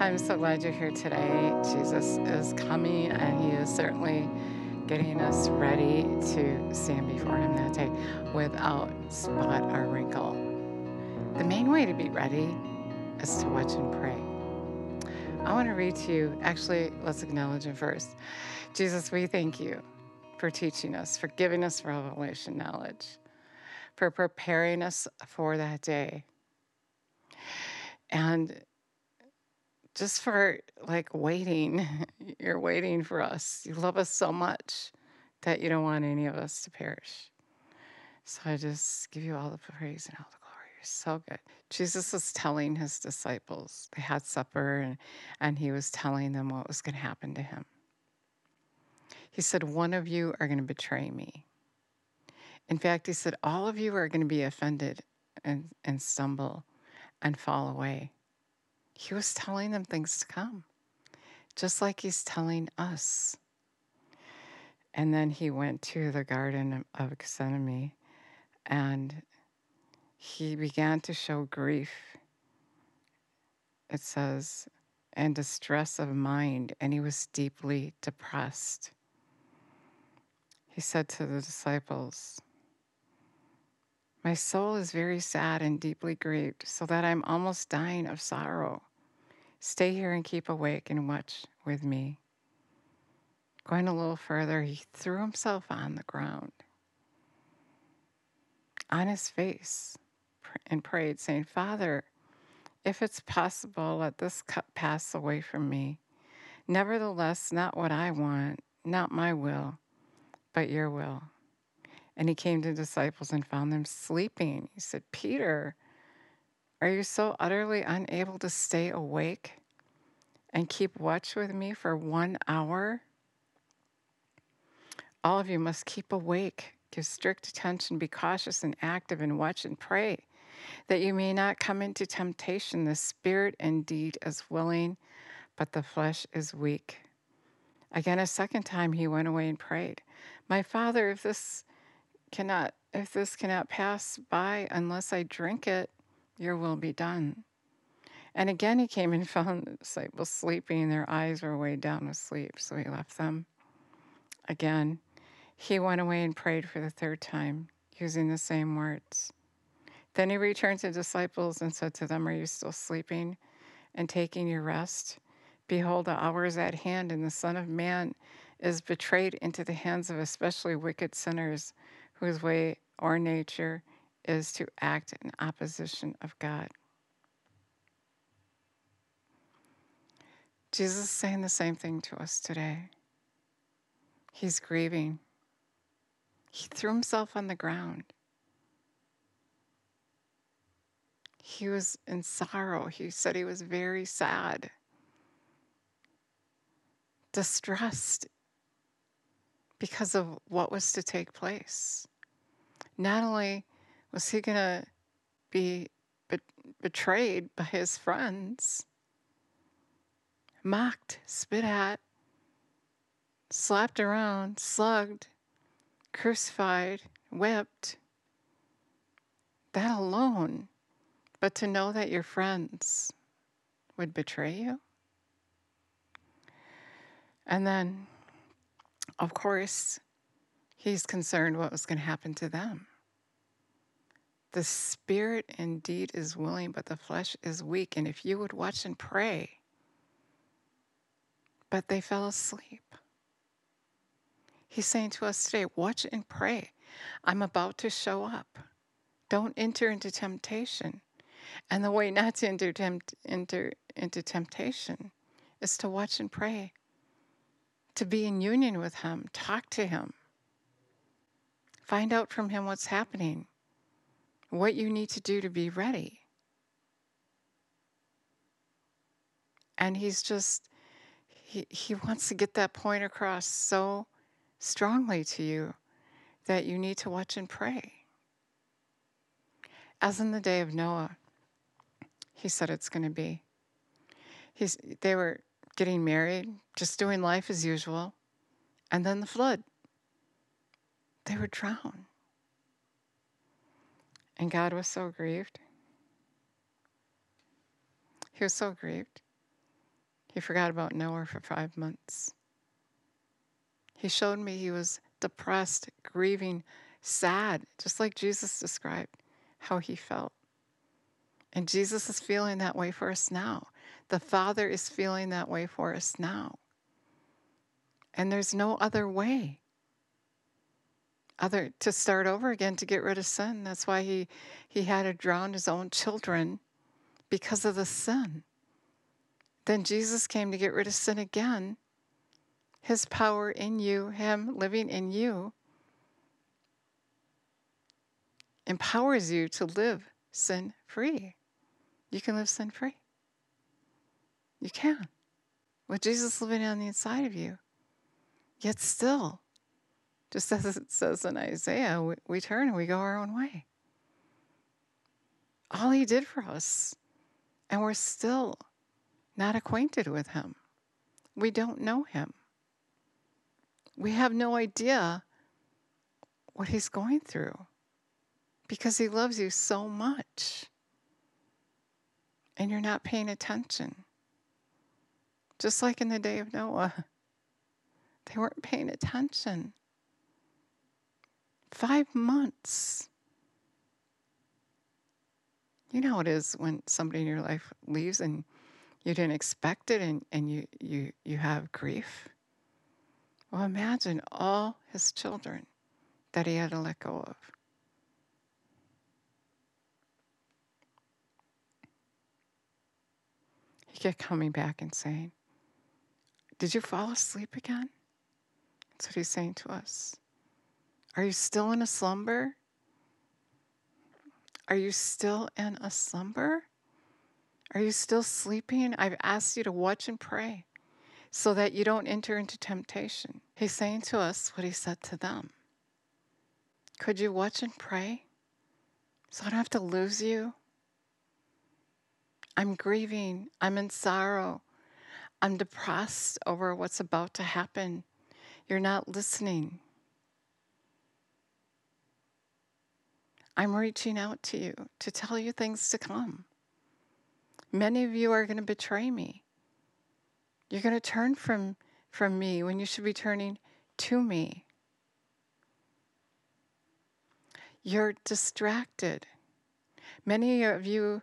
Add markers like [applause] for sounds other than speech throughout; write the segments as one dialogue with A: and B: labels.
A: I'm so glad you're here today. Jesus is coming, and He is certainly getting us ready to stand before Him that day without spot or wrinkle. The main way to be ready is to watch and pray. I want to read to you, actually, let's acknowledge Him first. Jesus, we thank you for teaching us, for giving us revelation knowledge, for preparing us for that day. And just for like waiting. [laughs] You're waiting for us. You love us so much that you don't want any of us to perish. So I just give you all the praise and all the glory. You're so good. Jesus was telling his disciples, they had supper, and, and he was telling them what was going to happen to him. He said, One of you are going to betray me. In fact, he said, All of you are going to be offended and, and stumble and fall away. He was telling them things to come, just like he's telling us. And then he went to the Garden of Gethsemane and he began to show grief. It says, and distress of mind, and he was deeply depressed. He said to the disciples, My soul is very sad and deeply grieved, so that I'm almost dying of sorrow. Stay here and keep awake and watch with me. Going a little further, he threw himself on the ground, on his face, and prayed, saying, Father, if it's possible, let this cup pass away from me. Nevertheless, not what I want, not my will, but your will. And he came to disciples and found them sleeping. He said, Peter, are you so utterly unable to stay awake and keep watch with me for one hour? All of you must keep awake, give strict attention, be cautious and active, and watch and pray, that you may not come into temptation. The spirit indeed is willing, but the flesh is weak. Again, a second time he went away and prayed, My father, if this cannot if this cannot pass by unless I drink it, your will be done. And again he came and [laughs] found the disciples sleeping, their eyes were weighed down with sleep, so he left them. Again, he went away and prayed for the third time, using the same words. Then he returned to the disciples and said to them, Are you still sleeping and taking your rest? Behold, the hour is at hand, and the Son of Man is betrayed into the hands of especially wicked sinners, whose way or nature is to act in opposition of God. Jesus is saying the same thing to us today. He's grieving. He threw himself on the ground. He was in sorrow. He said he was very sad, distressed because of what was to take place. Not only was he going to be be- betrayed by his friends, mocked, spit at, slapped around, slugged, crucified, whipped. That alone. But to know that your friends would betray you. And then, of course, he's concerned what was going to happen to them. The spirit indeed is willing, but the flesh is weak. And if you would watch and pray, but they fell asleep. He's saying to us today, watch and pray. I'm about to show up. Don't enter into temptation. And the way not to enter, tempt, enter into temptation is to watch and pray, to be in union with Him, talk to Him, find out from Him what's happening, what you need to do to be ready. And He's just, He, he wants to get that point across so strongly to you that you need to watch and pray. As in the day of Noah, he said it's going to be. He's, they were getting married, just doing life as usual, and then the flood. They were drowned. And God was so grieved. He was so grieved. He forgot about Noah for five months. He showed me he was depressed, grieving, sad, just like Jesus described how he felt. And Jesus is feeling that way for us now. The Father is feeling that way for us now. And there's no other way other to start over again to get rid of sin. That's why he he had to drown his own children because of the sin. Then Jesus came to get rid of sin again. His power in you, him living in you, empowers you to live sin free. You can live sin free. You can. With Jesus living on the inside of you. Yet still, just as it [laughs] says in Isaiah, we, we turn and we go our own way. All he did for us, and we're still not acquainted with him. We don't know him. We have no idea what he's going through because he loves you so much. And you're not paying attention. Just like in the day of Noah, [laughs] they weren't paying attention. Five months. You know how it is when somebody in your life leaves and you didn't expect it and, and you, you, you have grief? Well, imagine all his children that he had to let go of. He kept coming back and saying, Did you fall asleep again? That's what he's saying to us. Are you still in a slumber? Are you still in a slumber? Are you still sleeping? I've asked you to watch and pray so that you don't enter into temptation. He's saying to us what he said to them. Could you watch and pray so I don't have to lose you? I'm grieving. I'm in sorrow. I'm depressed over what's about to happen. You're not listening. I'm reaching out to you to tell you things to come. Many of you are going to betray me. You're going to turn from, from me when you should be turning to me. You're distracted. Many of you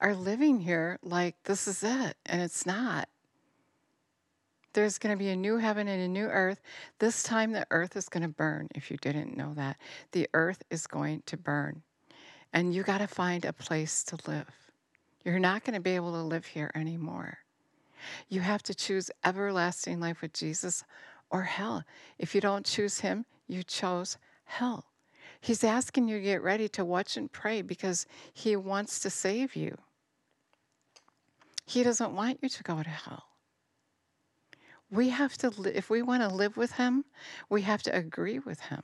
A: are living here like this is it, and it's not. There's going to be a new heaven and a new earth. This time, the earth is going to burn, if you didn't know that. The earth is going to burn. And you got to find a place to live. You're not going to be able to live here anymore. You have to choose everlasting life with Jesus or hell. If you don't choose Him, you chose hell. He's asking you to get ready to watch and pray because He wants to save you. He doesn't want you to go to hell. We have to, li- if we want to live with Him, we have to agree with Him.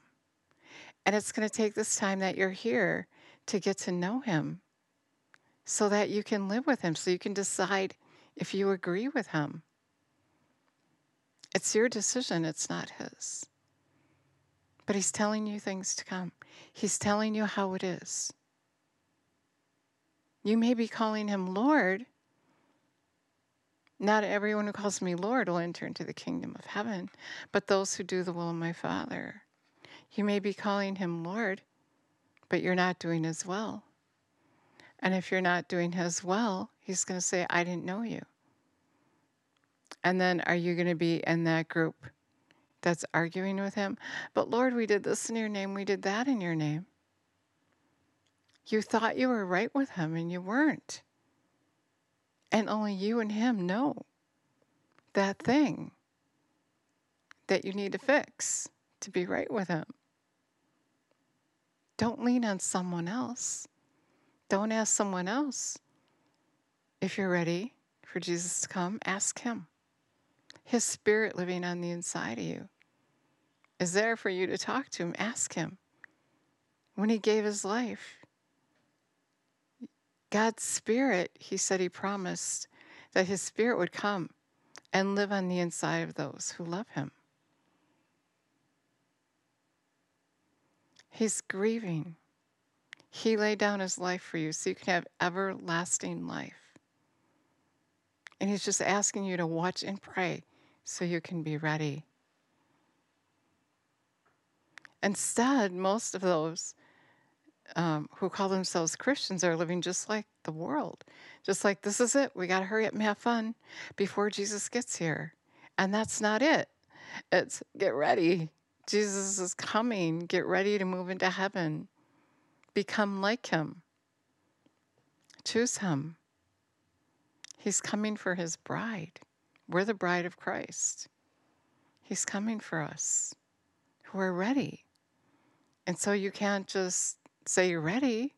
A: And it's going to take this time that you're here to get to know Him so that you can live with Him, so you can decide if you agree with Him. It's your decision, it's not His. But He's telling you things to come, He's telling you how it is. You may be calling Him Lord not everyone who calls me Lord will enter into the kingdom of heaven, but those who do the will of my Father. You may be calling him Lord, but you're not doing his will. And if you're not doing his will, he's going to say, I didn't know you. And then are you going to be in that group that's arguing with him? But Lord, we did this in your name, we did that in your name. You thought you were right with him and you weren't. And only you and Him know that thing that you need to fix to be right with Him. Don't lean on someone else. Don't ask someone else. If you're ready for Jesus to come, ask Him. His Spirit living on the inside of you is there for you to talk to Him. Ask Him. When He gave His life, God's Spirit, He said He promised that His Spirit would come and live on the inside of those who love Him. He's grieving. He laid down His life for you so you can have everlasting life. And He's just asking you to watch and pray so you can be ready. Instead, most of those um, who call themselves Christians are living just like the world. Just like, this is it. We got to hurry up and have fun before Jesus gets here. And that's not it. It's get ready. Jesus is coming. Get ready to move into heaven. Become like him. Choose him. He's coming for his bride. We're the bride of Christ. He's coming for us who are ready. And so you can't just say you're ready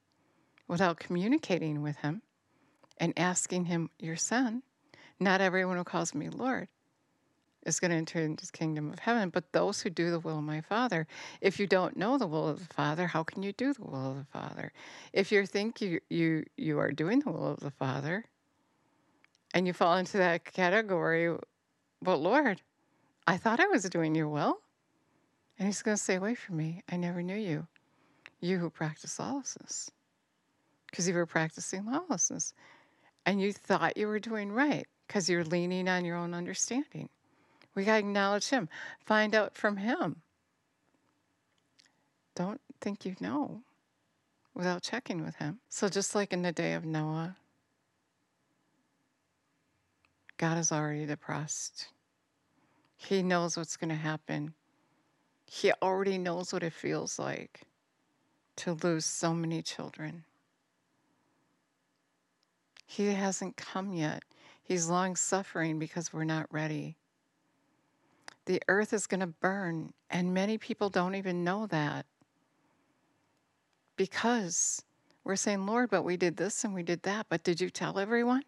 A: without communicating with him and asking him, Your son. Not everyone who calls me Lord is going to enter into the kingdom of heaven, but those who do the will of my Father. If you don't know the will of the Father, how can you do the will of the Father? If you think you you you are doing the will of the Father, and you fall into that category, but Lord, I thought I was doing your will, and He's going to say, "Away from me! I never knew you, you who practice lawlessness." Because you were practicing lawlessness, and you thought you were doing right because you're leaning on your own understanding. We got to acknowledge Him, find out from Him. Don't think you know without checking with Him. So, just like in the day of Noah, God is already depressed. He knows what's going to happen. He already knows what it feels like to lose so many children. He hasn't come yet. He's long suffering because we're not ready the earth is going to burn. And many people don't even know that because we're saying, Lord, but we did this and we did that. But did you tell everyone?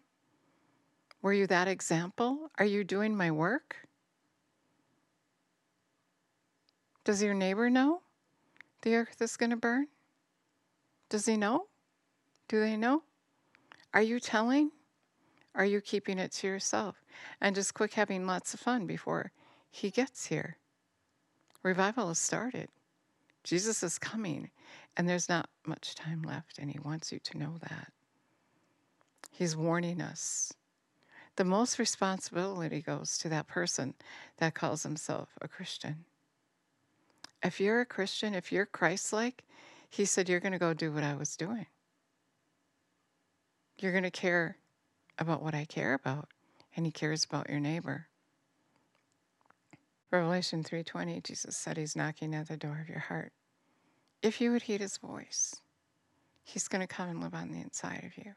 A: Were you that example? Are you doing my work? Does your neighbor know the earth is going to burn? Does he know? Do they know? Are you telling? Are you keeping it to yourself? And just quick having lots of fun before he gets here. Revival has started. Jesus is coming, and there's not much time left, and He wants you to know that. He's warning us. The most responsibility goes to that person that calls himself a Christian. If you're a Christian, if you're Christ like, He said, You're going to go do what I was doing. You're going to care about what I care about, and He cares about your neighbor. Revelation 3:20 Jesus said he's knocking at the door of your heart. If you would heed his voice, he's going to come and live on the inside of you.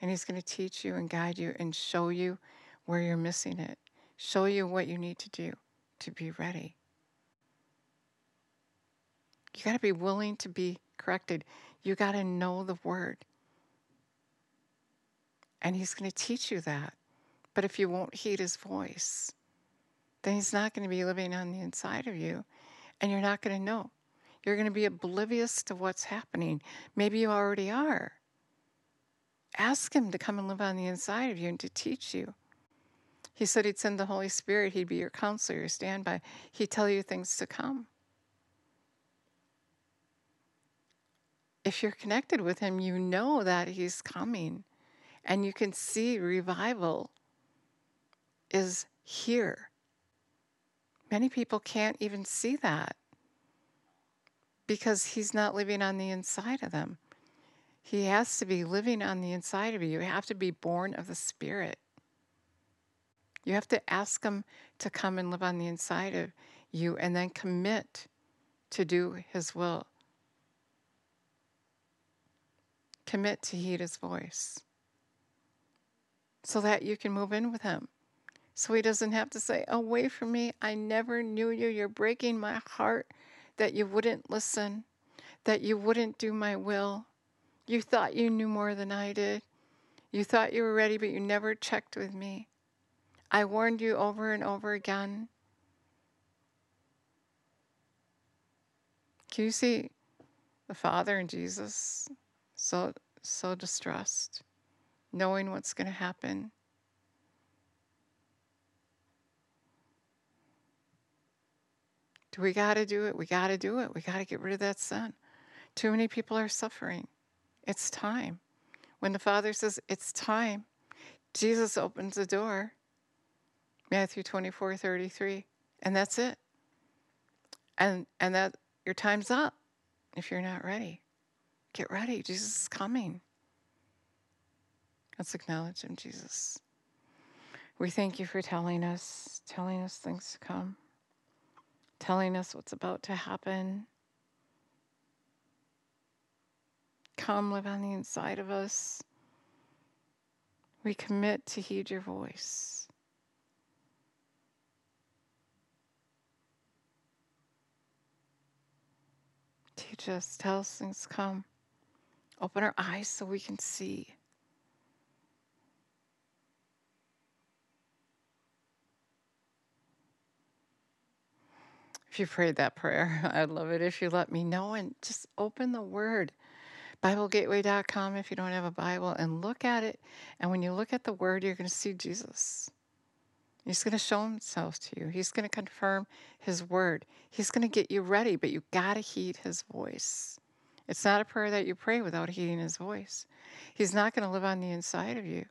A: And he's going to teach you and guide you and show you where you're missing it. Show you what you need to do to be ready. You got to be willing to be corrected. You got to know the word. And he's going to teach you that. But if you won't heed his voice, then He's not going to be living on the inside of you, and you're not going to know. You're going to be oblivious to what's happening. Maybe you already are. Ask Him to come and live on the inside of you and to teach you. He said He'd send the Holy Spirit, He'd be your counselor, your standby. He'd tell you things to come. If you're connected with Him, you know that He's coming, and you can see revival is here. Many people can't even see that because he's not living on the inside of them. He has to be living on the inside of you. You have to be born of the Spirit. You have to ask him to come and live on the inside of you and then commit to do his will. Commit to heed his voice so that you can move in with him. So he doesn't have to say, Away from me, I never knew you. You're breaking my heart that you wouldn't listen, that you wouldn't do my will. You thought you knew more than I did. You thought you were ready, but you never checked with me. I warned you over and over again. Can you see the Father and Jesus so so distressed, knowing what's going to happen? Do we got to do it? We got to do it. We got to get rid of that sin. Too many people are suffering. It's time. When the Father says it's time, Jesus opens the door. Matthew 24, 33. And that's it. And and that your time's up if you're not ready. Get ready. Jesus is coming. Let's acknowledge him, Jesus. We thank you for telling us, telling us things to come, telling us what's about to happen. Come live on the inside of us. We commit to heed your voice. Teach us, tell us things come. Open our eyes so we can see. If you prayed that prayer, [laughs] I'd love it if you let me know and just open the word. BibleGateway.com if you don't have a Bible and look at it. And when you look at the word, you're going to see Jesus. He's going to show himself to you. He's going to confirm his word. He's going to get you ready, but you got to heed his voice. It's not a prayer that you pray without heeding his voice. He's not going to live on the inside of you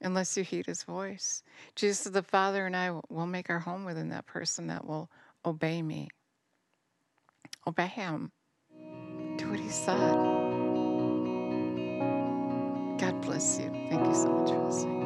A: unless you heed his voice. Jesus, the Father, and I will make our home within that person that will obey me. Obey him. Do what he said. God bless you. Thank you so much for listening.